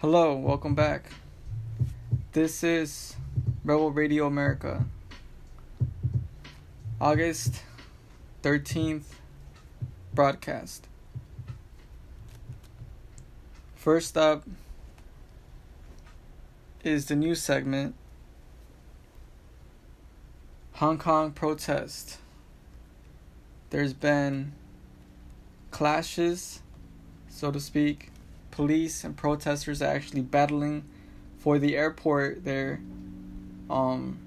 Hello, welcome back. This is Rebel Radio America. August 13th broadcast. First up is the news segment Hong Kong protest. There's been clashes, so to speak. Police and protesters are actually battling for the airport there. Um,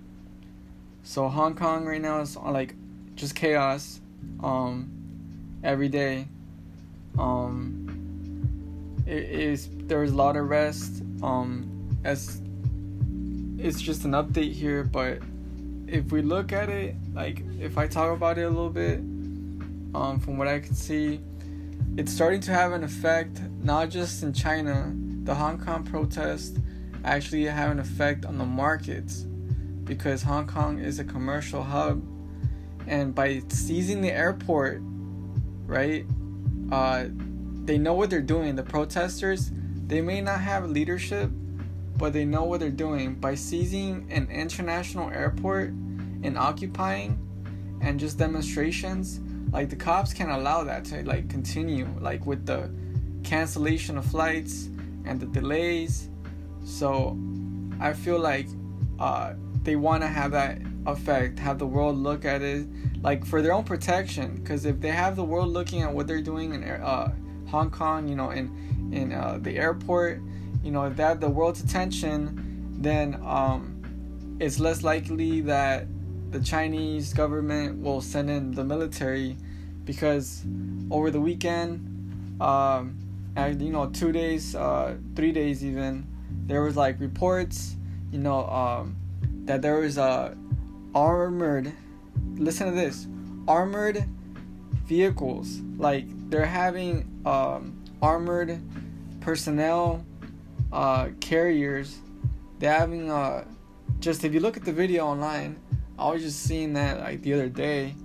so Hong Kong right now is like just chaos. Um, every day. Um, it is there's a lot of rest. Um, as it's just an update here, but if we look at it, like if I talk about it a little bit, um, from what I can see, it's starting to have an effect not just in China. The Hong Kong protests actually have an effect on the markets because Hong Kong is a commercial hub, and by seizing the airport, right, uh, they know what they're doing. The protesters, they may not have leadership, but they know what they're doing by seizing an international airport and occupying and just demonstrations like the cops can't allow that to like continue like with the cancellation of flights and the delays. So i feel like uh, they want to have that effect have the world look at it like for their own protection. Because if they have the world looking at what they're doing in uh, hong kong you know in in uh, the airport you know if have the world's attention then um, it's less likely that the Chinese government will send in the military. Because over the weekend, um, and you know, two days, uh, three days even, there was like reports, you know, um, that there was a uh, armored. Listen to this, armored vehicles. Like they're having um, armored personnel uh, carriers. They're having uh, just if you look at the video online, I was just seeing that like the other day,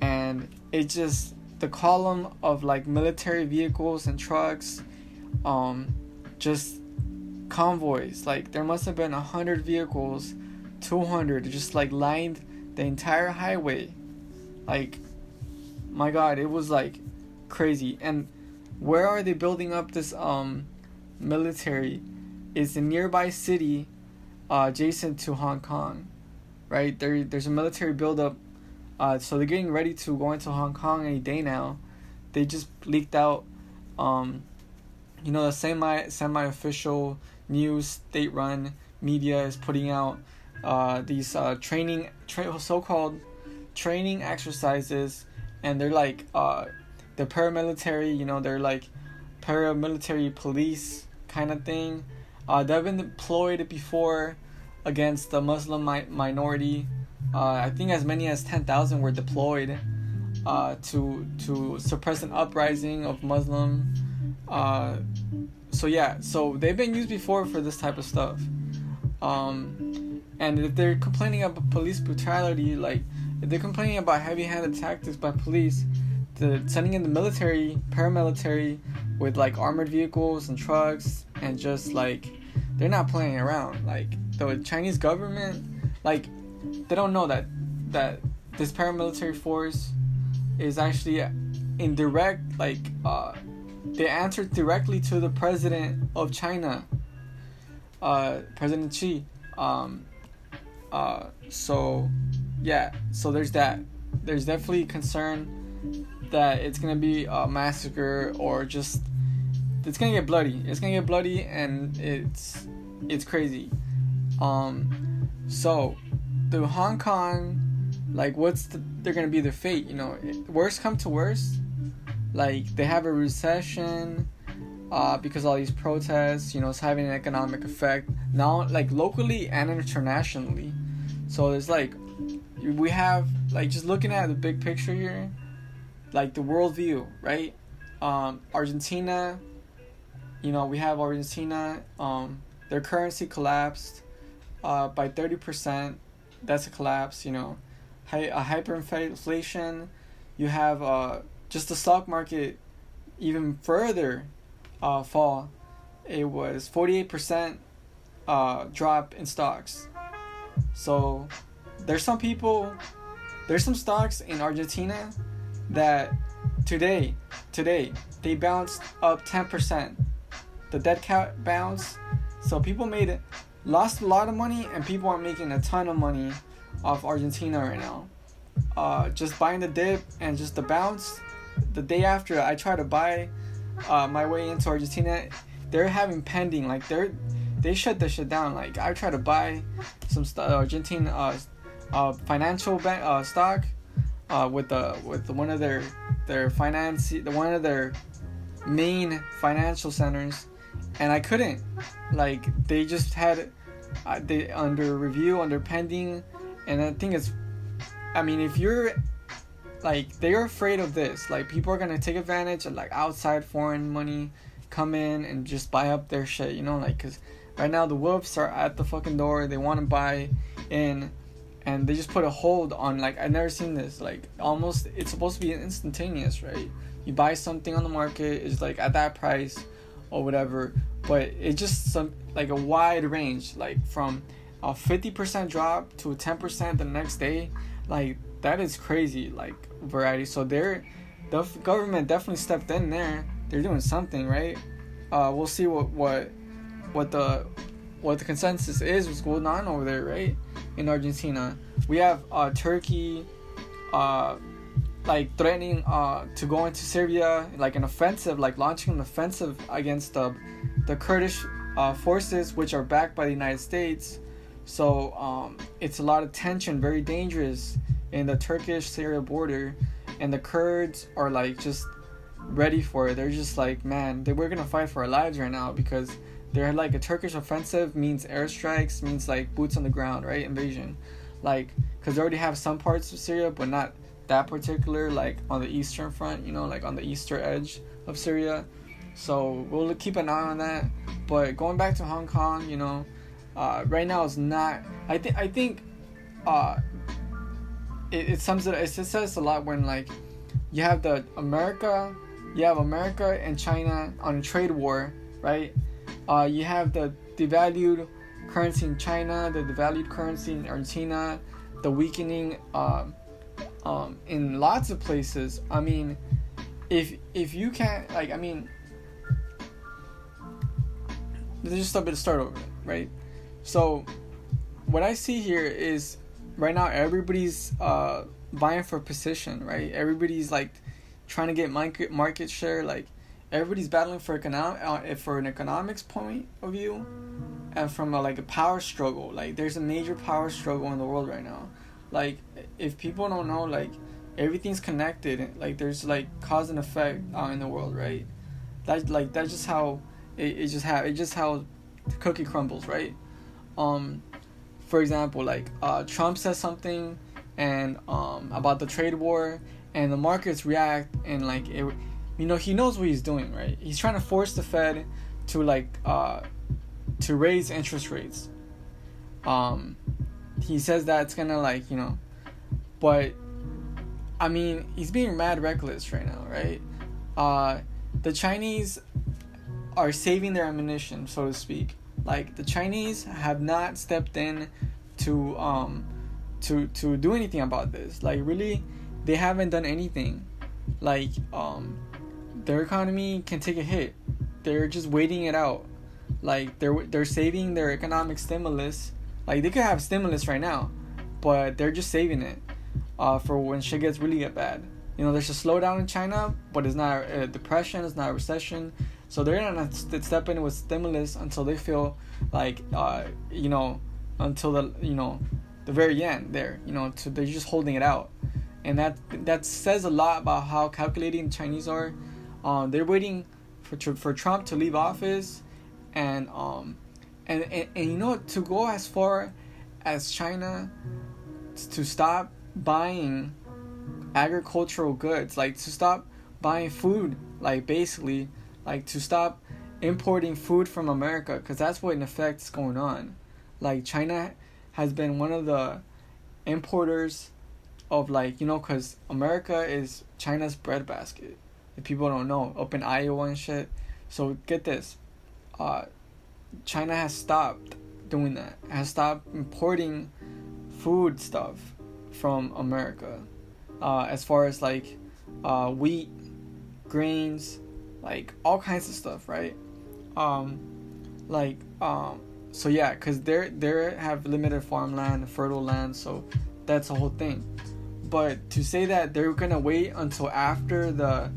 and it just the column of like military vehicles and trucks, um, just convoys. Like there must have been a hundred vehicles, two hundred, just like lined the entire highway. Like, my God, it was like crazy. And where are they building up this um military? Is a nearby city, uh, adjacent to Hong Kong right? There, there's a military buildup. Uh, so they're getting ready to go into Hong Kong any day now. They just leaked out, um, you know, the semi semi official news state run media is putting out uh, these uh, training tra- so called training exercises, and they're like uh, the paramilitary. You know, they're like paramilitary police kind of thing. Uh, they've been deployed before against the Muslim mi- minority. Uh, I think as many as 10,000 were deployed uh, to to suppress an uprising of Muslim. Uh, so yeah, so they've been used before for this type of stuff. Um, and if they're complaining about police brutality, like if they're complaining about heavy-handed tactics by police, the sending in the military, paramilitary, with like armored vehicles and trucks, and just like they're not playing around. Like the Chinese government, like they don't know that that this paramilitary force is actually in direct like uh, they answered directly to the president of China, uh, President Xi. Um, uh, so yeah, so there's that. There's definitely concern that it's gonna be a massacre or just it's gonna get bloody. It's gonna get bloody and it's it's crazy. Um, so the Hong Kong, like, what's the, they're gonna be their fate? You know, worst come to worst, like they have a recession. Uh, because all these protests, you know, it's having an economic effect now, like locally and internationally. So it's like we have like just looking at the big picture here, like the world view, right? Um, Argentina, you know, we have Argentina. Um, their currency collapsed uh, by 30%. That's a collapse, you know. Hi- a hyperinflation. You have uh, just the stock market even further uh, fall. it was 48% uh, drop in stocks. So there's some people, there's some stocks in Argentina that today, today, they bounced up 10%. The dead cat bounced. So people made lost a lot of money and people are making a ton of money off Argentina right now. Uh, just buying the dip and just the bounce. The day after I try to buy uh, my way into Argentina, they're having pending like they're they shut the shit down. Like I try to buy some st- Argentine uh, uh, financial bank uh, stock uh, with the with one of their their finance the one of their main financial centers, and I couldn't. Like they just had uh, they under review, under pending, and I think it's. I mean, if you're like they're afraid of this, like people are gonna take advantage of like outside foreign money come in and just buy up their shit, you know, like because right now the wolves are at the fucking door. They want to buy in, and they just put a hold on. Like I've never seen this. Like almost, it's supposed to be instantaneous, right? You buy something on the market, it's like at that price, or whatever. But it just some like a wide range, like from a fifty percent drop to a ten percent the next day. Like that is crazy. Like variety. So they're the government definitely stepped in there they're doing something right. Uh, we'll see what what what the what the consensus is what's going on over there right in Argentina. We have uh, Turkey uh, like threatening uh, to go into Syria like an offensive like launching an offensive against the the Kurdish uh, forces which are backed by the United States. So um, it's a lot of tension, very dangerous in the Turkish Syria border, and the Kurds are like just ready for it. They're just like, man, they, we're gonna fight for our lives right now because they're like a Turkish offensive means airstrikes, means like boots on the ground, right? Invasion, like because they already have some parts of Syria, but not that particular, like on the eastern front, you know, like on the eastern edge of Syria. So we'll keep an eye on that. But going back to Hong Kong, you know, uh, right now is not. I think I think uh, it, it sums it. It says a lot when like you have the America you have America and China on a trade war, right? Uh, you have the devalued currency in China, the devalued currency in Argentina, the weakening um, um, in lots of places. I mean, if if you can't like, I mean, there's just a bit of start over, right? So, what I see here is right now everybody's uh, vying for position, right? Everybody's like trying to get market market share. Like everybody's battling for economic uh, for an economics point of view, and from a, like a power struggle. Like there's a major power struggle in the world right now. Like if people don't know, like everything's connected. Like there's like cause and effect uh, in the world, right? That like that's just how it, it just how it just how cookie crumbles, right? Um, for example, like uh, Trump says something and um about the trade war and the markets react and like it, you know he knows what he's doing right he's trying to force the fed to like uh to raise interest rates um he says that it's gonna like you know but i mean he's being mad reckless right now right uh the chinese are saving their ammunition so to speak like the chinese have not stepped in to um to to do anything about this like really they haven't done anything. Like um, their economy can take a hit. They're just waiting it out. Like they're they're saving their economic stimulus. Like they could have stimulus right now, but they're just saving it uh, for when shit gets really bad. You know, there's a slowdown in China, but it's not a depression, it's not a recession. So they're not step in with stimulus until they feel like, uh, you know, until the you know, the very end. There, you know, so they're just holding it out and that that says a lot about how calculating Chinese are. Um, they're waiting for for Trump to leave office, and um, and, and and you know to go as far as China to stop buying agricultural goods, like to stop buying food, like basically, like to stop importing food from America, because that's what in effect is going on. Like China has been one of the importers of like you know because america is china's breadbasket if people don't know up in iowa and shit so get this uh, China has stopped doing that. Has stopped importing food stuff from America, uh, as far as like uh, wheat, grains, like all kinds of stuff, right? Um, like um, so yeah, cause they're they have limited farmland, fertile land, so that's the whole thing. But to say that they're gonna wait until after the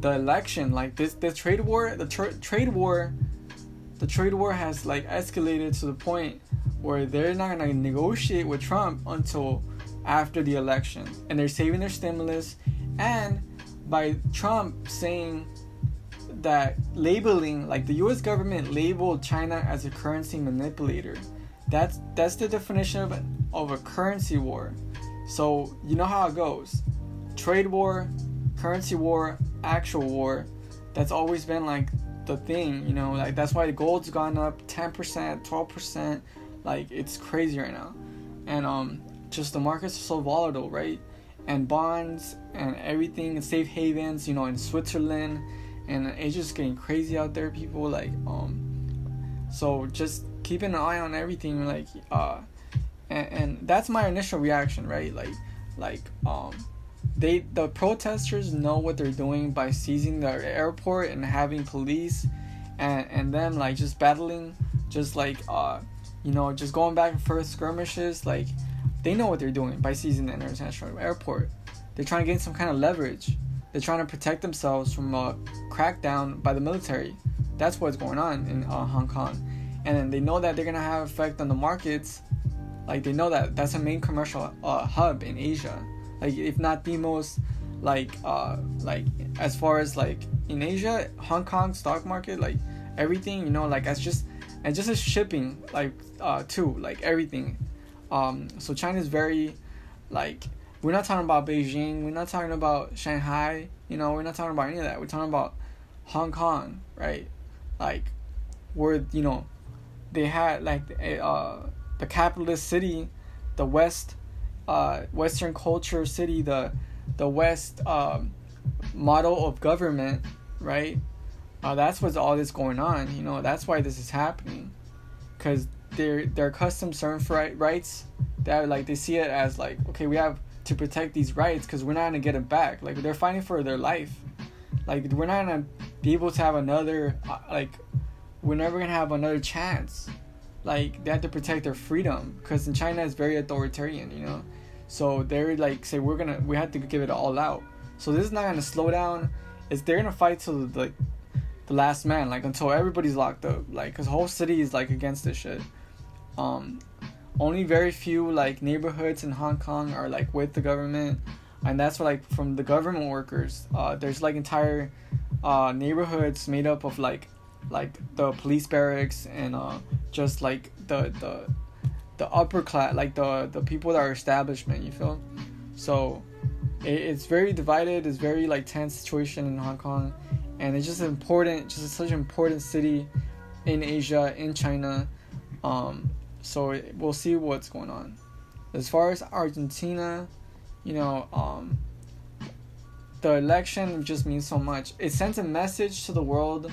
the election, like this, the trade war, the tra- trade war, the trade war has like escalated to the point where they're not gonna negotiate with Trump until after the election, and they're saving their stimulus, and by Trump saying that labeling like the US government labeled China as a currency manipulator. That's that's the definition of of a currency war. So, you know how it goes. Trade war, currency war, actual war. That's always been like the thing, you know, like that's why the gold's gone up 10%, 12%. Like it's crazy right now. And um just the markets are so volatile, right? And bonds and everything, safe havens, you know, in Switzerland and it's just getting crazy out there people like um so just keeping an eye on everything like uh and, and that's my initial reaction right like like um they the protesters know what they're doing by seizing the airport and having police and and them like just battling just like uh you know just going back and forth skirmishes like they know what they're doing by seizing the international airport they're trying to gain some kind of leverage they're trying to protect themselves from a crackdown by the military. That's what's going on in uh, Hong Kong. And they know that they're gonna have effect on the markets. Like they know that that's a main commercial uh, hub in Asia. Like if not the most, like uh, like as far as like in Asia, Hong Kong stock market, like everything, you know, like as just and just as shipping, like uh, too, like everything. Um, so China is very like we're not talking about Beijing. We're not talking about Shanghai. You know, we're not talking about any of that. We're talking about Hong Kong, right? Like, where you know, they had like a, uh, the capitalist city, the West, uh, Western culture city, the the West um, model of government, right? Uh, that's what's all this going on. You know, that's why this is happening, because they're they're accustomed certain rights that like they see it as like okay we have to protect these rights because we're not gonna get it back. Like they're fighting for their life. Like we're not gonna be able to have another uh, like we're never gonna have another chance. Like they have to protect their freedom because in China it's very authoritarian, you know. So they're like say we're gonna we have to give it all out. So this is not gonna slow down. It's they're gonna fight till like the last man, like until everybody's locked up. Like cause whole city is like against this shit. Um, only very few like neighborhoods in Hong Kong are like with the government, and that's like from the government workers. Uh, there's like entire uh, neighborhoods made up of like like the police barracks and uh, just like the the the upper class, like the the people that are establishment. You feel? So it, it's very divided. It's very like tense situation in Hong Kong, and it's just important. Just such an important city in Asia, in China. Um, so we'll see what's going on. As far as Argentina, you know, um, the election just means so much. It sends a message to the world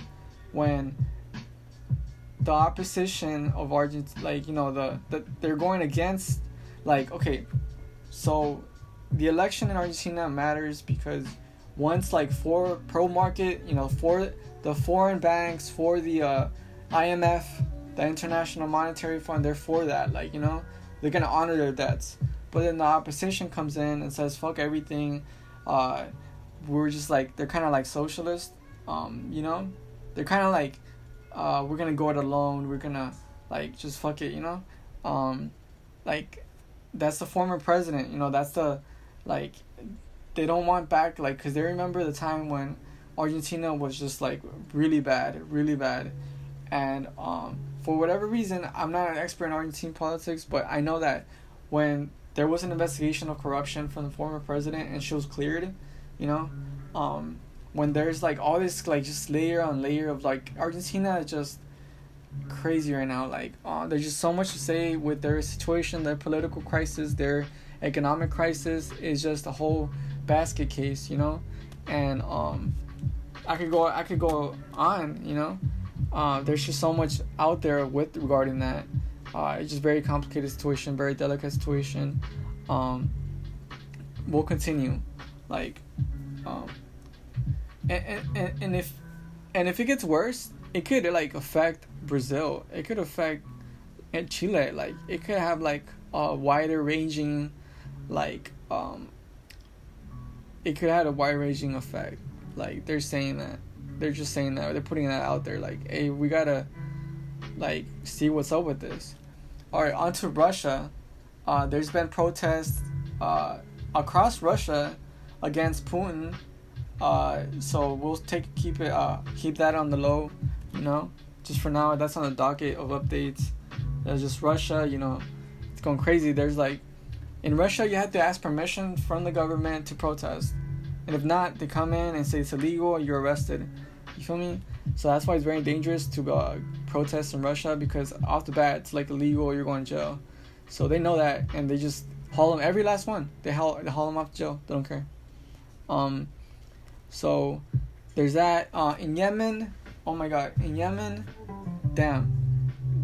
when the opposition of Argentina, like you know, the, the they're going against, like okay, so the election in Argentina matters because once like for pro market, you know, for the foreign banks, for the uh, IMF, the International Monetary Fund, they're for that. Like, you know, they're gonna honor their debts. But then the opposition comes in and says, fuck everything. Uh, we're just like, they're kind of like socialist. Um, you know? They're kind of like, uh, we're gonna go it alone. We're gonna, like, just fuck it, you know? Um, like, that's the former president, you know? That's the, like, they don't want back, like, because they remember the time when Argentina was just, like, really bad, really bad. And, um, for whatever reason, I'm not an expert in Argentine politics, but I know that when there was an investigation of corruption from the former president and she was cleared, you know, um, when there's like all this like just layer on layer of like Argentina is just crazy right now. Like, uh, there's just so much to say with their situation, their political crisis, their economic crisis is just a whole basket case, you know, and um, I could go, I could go on, you know, uh, there's just so much out there with regarding that. Uh, it's just very complicated situation, very delicate situation. Um, we'll continue, like, um, and, and and if and if it gets worse, it could like affect Brazil. It could affect and Chile. Like it could have like a wider ranging, like um. It could have a wide ranging effect. Like they're saying that, they're just saying that. They're putting that out there. Like, hey, we gotta, like, see what's up with this. All right, on to Russia. Uh, there's been protests uh, across Russia against Putin. Uh, so we'll take keep it uh, keep that on the low, you know. Just for now, that's on the docket of updates. There's just Russia, you know, it's going crazy. There's like in Russia, you have to ask permission from the government to protest, and if not, they come in and say it's illegal. You're arrested. You feel me? So that's why it's very dangerous to uh, protest in Russia because off the bat it's like illegal. You're going to jail. So they know that, and they just haul them every last one. They haul they haul them off to jail. They don't care. Um, so there's that. Uh, in Yemen, oh my God, in Yemen, damn,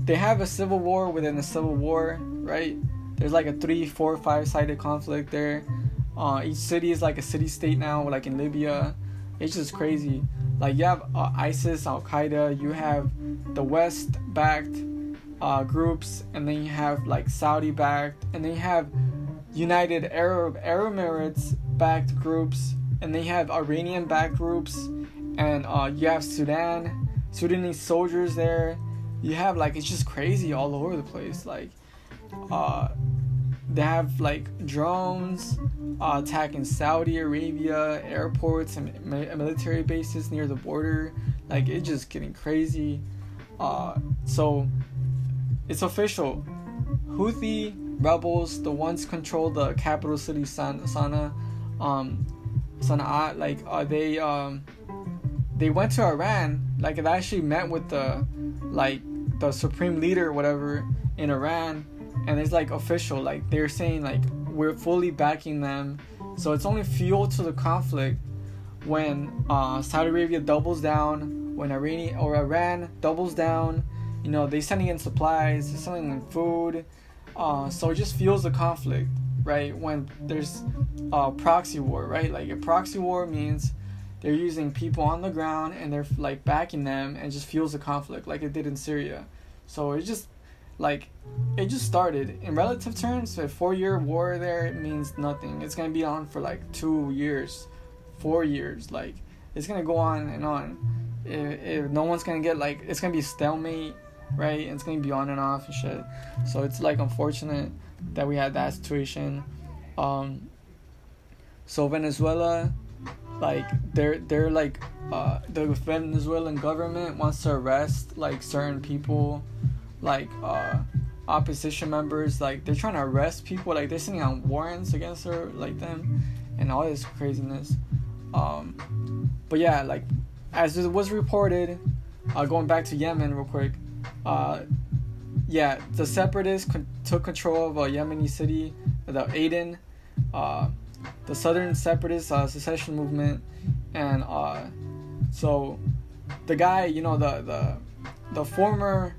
they have a civil war within a civil war, right? There's like a three, four, five sided conflict there. Uh, each city is like a city state now, like in Libya. It's just crazy. Like you have uh, ISIS, Al Qaeda, you have the West backed uh, groups, and then you have like Saudi backed, and then you have United Arab Arab Emirates backed groups, and then you have Iranian backed groups, and uh, you have Sudan, Sudanese soldiers there. You have like it's just crazy all over the place. Like, uh, they have like drones uh, attacking Saudi Arabia airports and military bases near the border. Like it's just getting crazy. Uh, so it's official. Houthi rebels, the ones control the capital city San- Sana, um, Sana'a. Like uh, they um, they went to Iran. Like they actually met with the like the supreme leader, whatever, in Iran and it's like official like they're saying like we're fully backing them so it's only fuel to the conflict when uh, Saudi Arabia doubles down when Iran or Iran doubles down you know they sending in supplies they're sending in food uh, so it just fuels the conflict right when there's a proxy war right? Like a proxy war means they're using people on the ground and they're like backing them and just fuels the conflict like it did in Syria. So it just like it just started. In relative terms a four year war there means nothing. It's gonna be on for like two years four years like it's gonna go on and on. If, if no one's gonna get like it's gonna be stalemate right? It's gonna be on and off and shit. So it's like unfortunate that we had that situation. Um so venezuela like they're they're like uh the venezuelan government wants to arrest like certain people like uh opposition members. Like they're trying to arrest people. Like they're sending out warrants against her like them and all this craziness. Um but yeah like as it was reported uh going back to yemen real quick uh yeah the separatists con- took control of a yemeni city the aden uh the southern separatist uh, secession movement and uh so the guy you know the the the former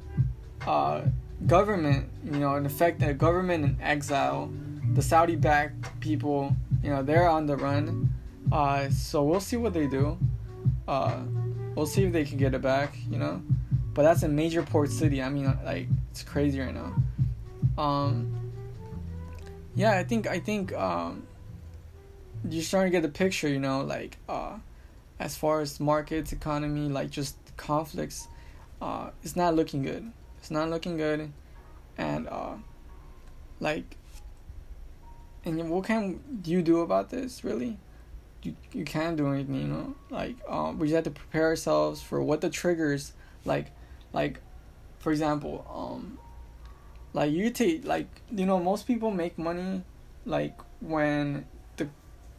uh, government, you know, in effect, a government in exile, the Saudi backed people, you know, they're on the run. Uh, so we'll see what they do. Uh, we'll see if they can get it back, you know. But that's a major port city. I mean, like, it's crazy right now. Um, yeah, I think, I think, um, you're starting to get the picture, you know, like, uh, as far as markets, economy, like just conflicts, uh, it's not looking good. It's not looking good, and uh, like, and what can you do about this? Really, you you can't do anything. You know, like um, we just have to prepare ourselves for what the triggers, like, like, for example, um, like you take like you know most people make money, like when the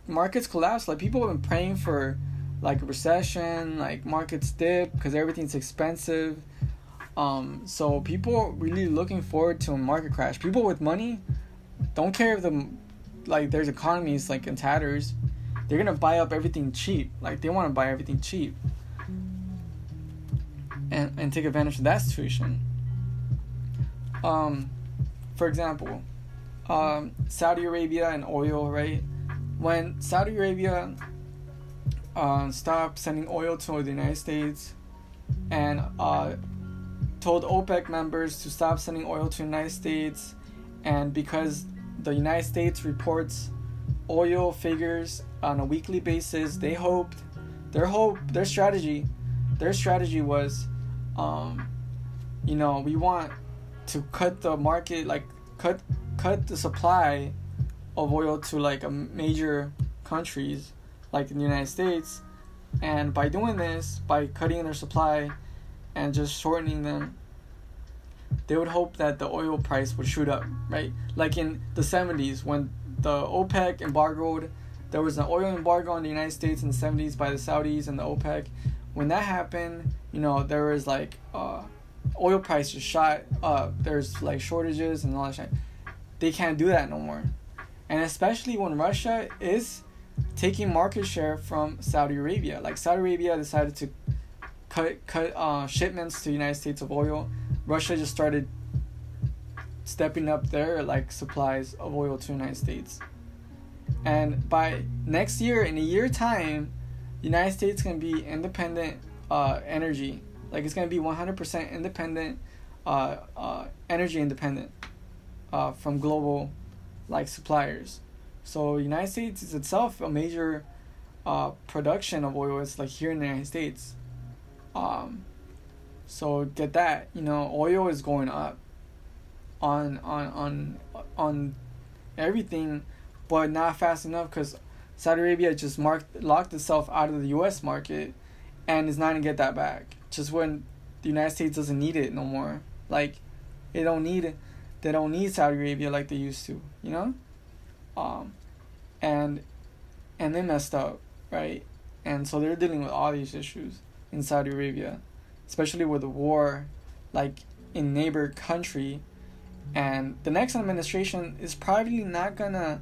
markets collapse. Like people have been praying for like a recession, like markets dip because everything's expensive um, so people really looking forward to a market crash. People with money don't care if the like there's economies like in tatters. They're gonna buy up everything cheap. Like they want to buy everything cheap. And, and take advantage of that situation. Um, for example, um, Saudi Arabia and oil, right? When Saudi Arabia uh, stopped sending oil to the United States and uh, told OPEC members to stop sending oil to the United States, and because the United States reports oil figures on a weekly basis, they hoped their hope, their strategy, their strategy was, um, you know, we want to cut the market, like cut cut the supply of oil to like a major countries like the United States, and by doing this, by cutting their supply and just shortening them, they would hope that the oil price would shoot up, right? Like in the 70s when the OPEC embargoed, there was an oil embargo on the United States in the 70s by the Saudis and the OPEC. When that happened, you know, there was like uh, oil prices shot up. There's like shortages and all that shit. They can't do that no more. And especially when Russia is taking market share from Saudi Arabia. Like Saudi Arabia decided to cut cut uh, shipments to the United States of oil. Russia just started stepping up their like supplies of oil to the United States. And by next year, in a year time, United States can be independent uh, energy. Like it's gonna be 100% independent, uh, uh, energy independent uh, from global like suppliers. So United States is itself a major uh, production of oil. It's like here in the United States. Um, so get that you know oil is going up on on on on everything, but not fast enough because Saudi Arabia just marked locked itself out of the U.S. market, and it's not gonna get that back. Just when the United States doesn't need it no more. Like, they don't need. They don't need Saudi Arabia like they used to. You know um, and and they messed up, right? And so they're dealing with all these issues in Saudi Arabia, especially with the war, like in neighbor country, and the next administration is probably not gonna,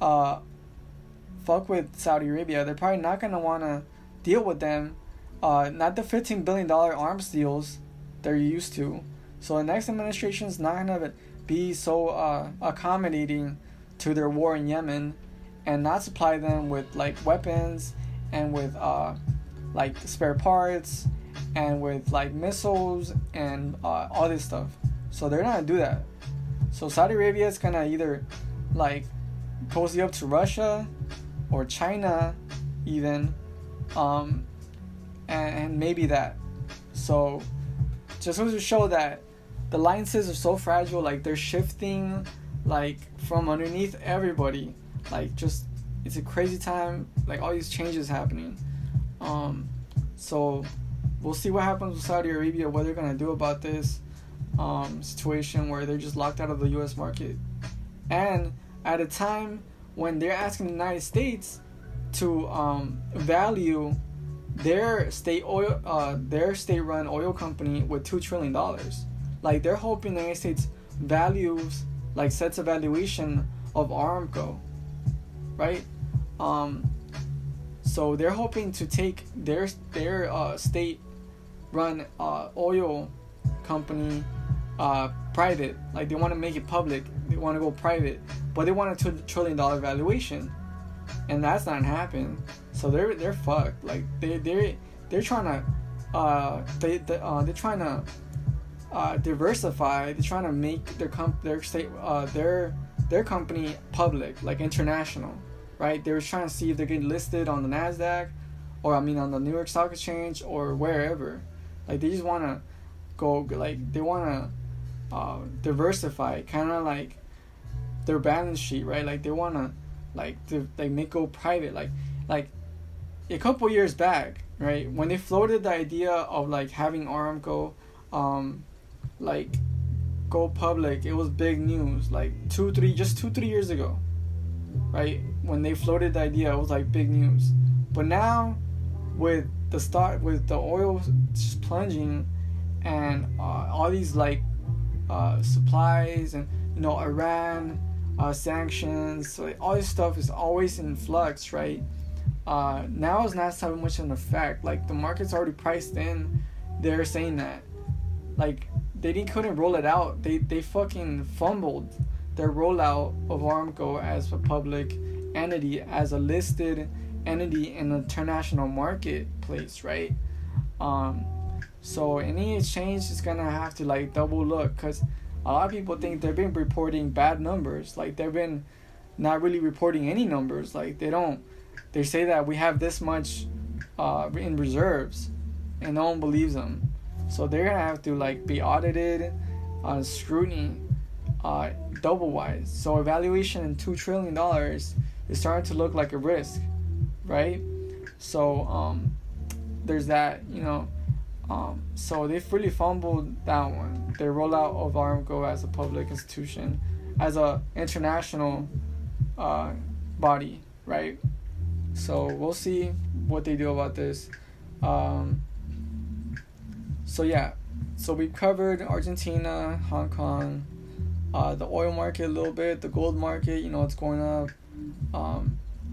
uh, fuck with Saudi Arabia. They're probably not gonna wanna deal with them, uh, not the fifteen billion dollar arms deals they're used to. So the next administration is not gonna be so uh, accommodating to their war in Yemen and not supply them with like weapons and with uh, like spare parts and with like missiles and uh, all this stuff. So they're not gonna do that. So Saudi Arabia is gonna either like cozy up to Russia or China, even, um, and, and maybe that. So just to show that the alliances are so fragile, like they're shifting like from underneath everybody. Like just it's a crazy time. Like all these changes happening. Um, so we'll see what happens with Saudi Arabia. What they're gonna do about this um, situation where they're just locked out of the U.S. market, and at a time when they're asking the United States to um, value their state oil, uh, their state-run oil company with two trillion dollars. Like they're hoping the United States values like sets evaluation of Aramco, right? Um, so they're hoping to take their their uh, state-run uh, oil company uh, private. Like they want to make it public. They want to go private, but they want a two trillion dollar valuation, and that's not happening. So they're they're fucked. Like they they they're trying to uh they, they uh, they're trying to uh, diversify. They're trying to make their comp their state uh, their their company public, like international, right? They were trying to see if they're getting listed on the Nasdaq, or I mean on the New York Stock Exchange or wherever. Like they just want to go like they want to uh, diversify, kind of like their balance sheet, right? Like they want to like to like make go private, like like a couple years back, right? When they floated the idea of like having Aramco um, like go public it was big news like two three just two three years ago right when they floated the idea it was like big news but now with the start with the oil just plunging and uh, all these like uh, supplies and you know iran uh, sanctions so all this stuff is always in flux right uh, now is not so much an effect like the market's already priced in they're saying that like they didn't couldn't roll it out. They they fucking fumbled their rollout of Aramco as a public entity, as a listed entity in the international marketplace, right? Um, so any exchange is gonna have to like double look because a lot of people think they've been reporting bad numbers, like they've been not really reporting any numbers. Like they don't, they say that we have this much uh, in reserves, and no one believes them. So they're gonna have to like be audited on scrutiny, uh, double wise. So evaluation in two trillion dollars is starting to look like a risk, right? So um, there's that, you know. Um, so they've really fumbled that one. Their rollout of Aramco as a public institution, as a international uh, body, right? So we'll see what they do about this. Um, so yeah, so we've covered Argentina, Hong Kong, uh, the oil market a little bit, the gold market. You know, it's going up. Um,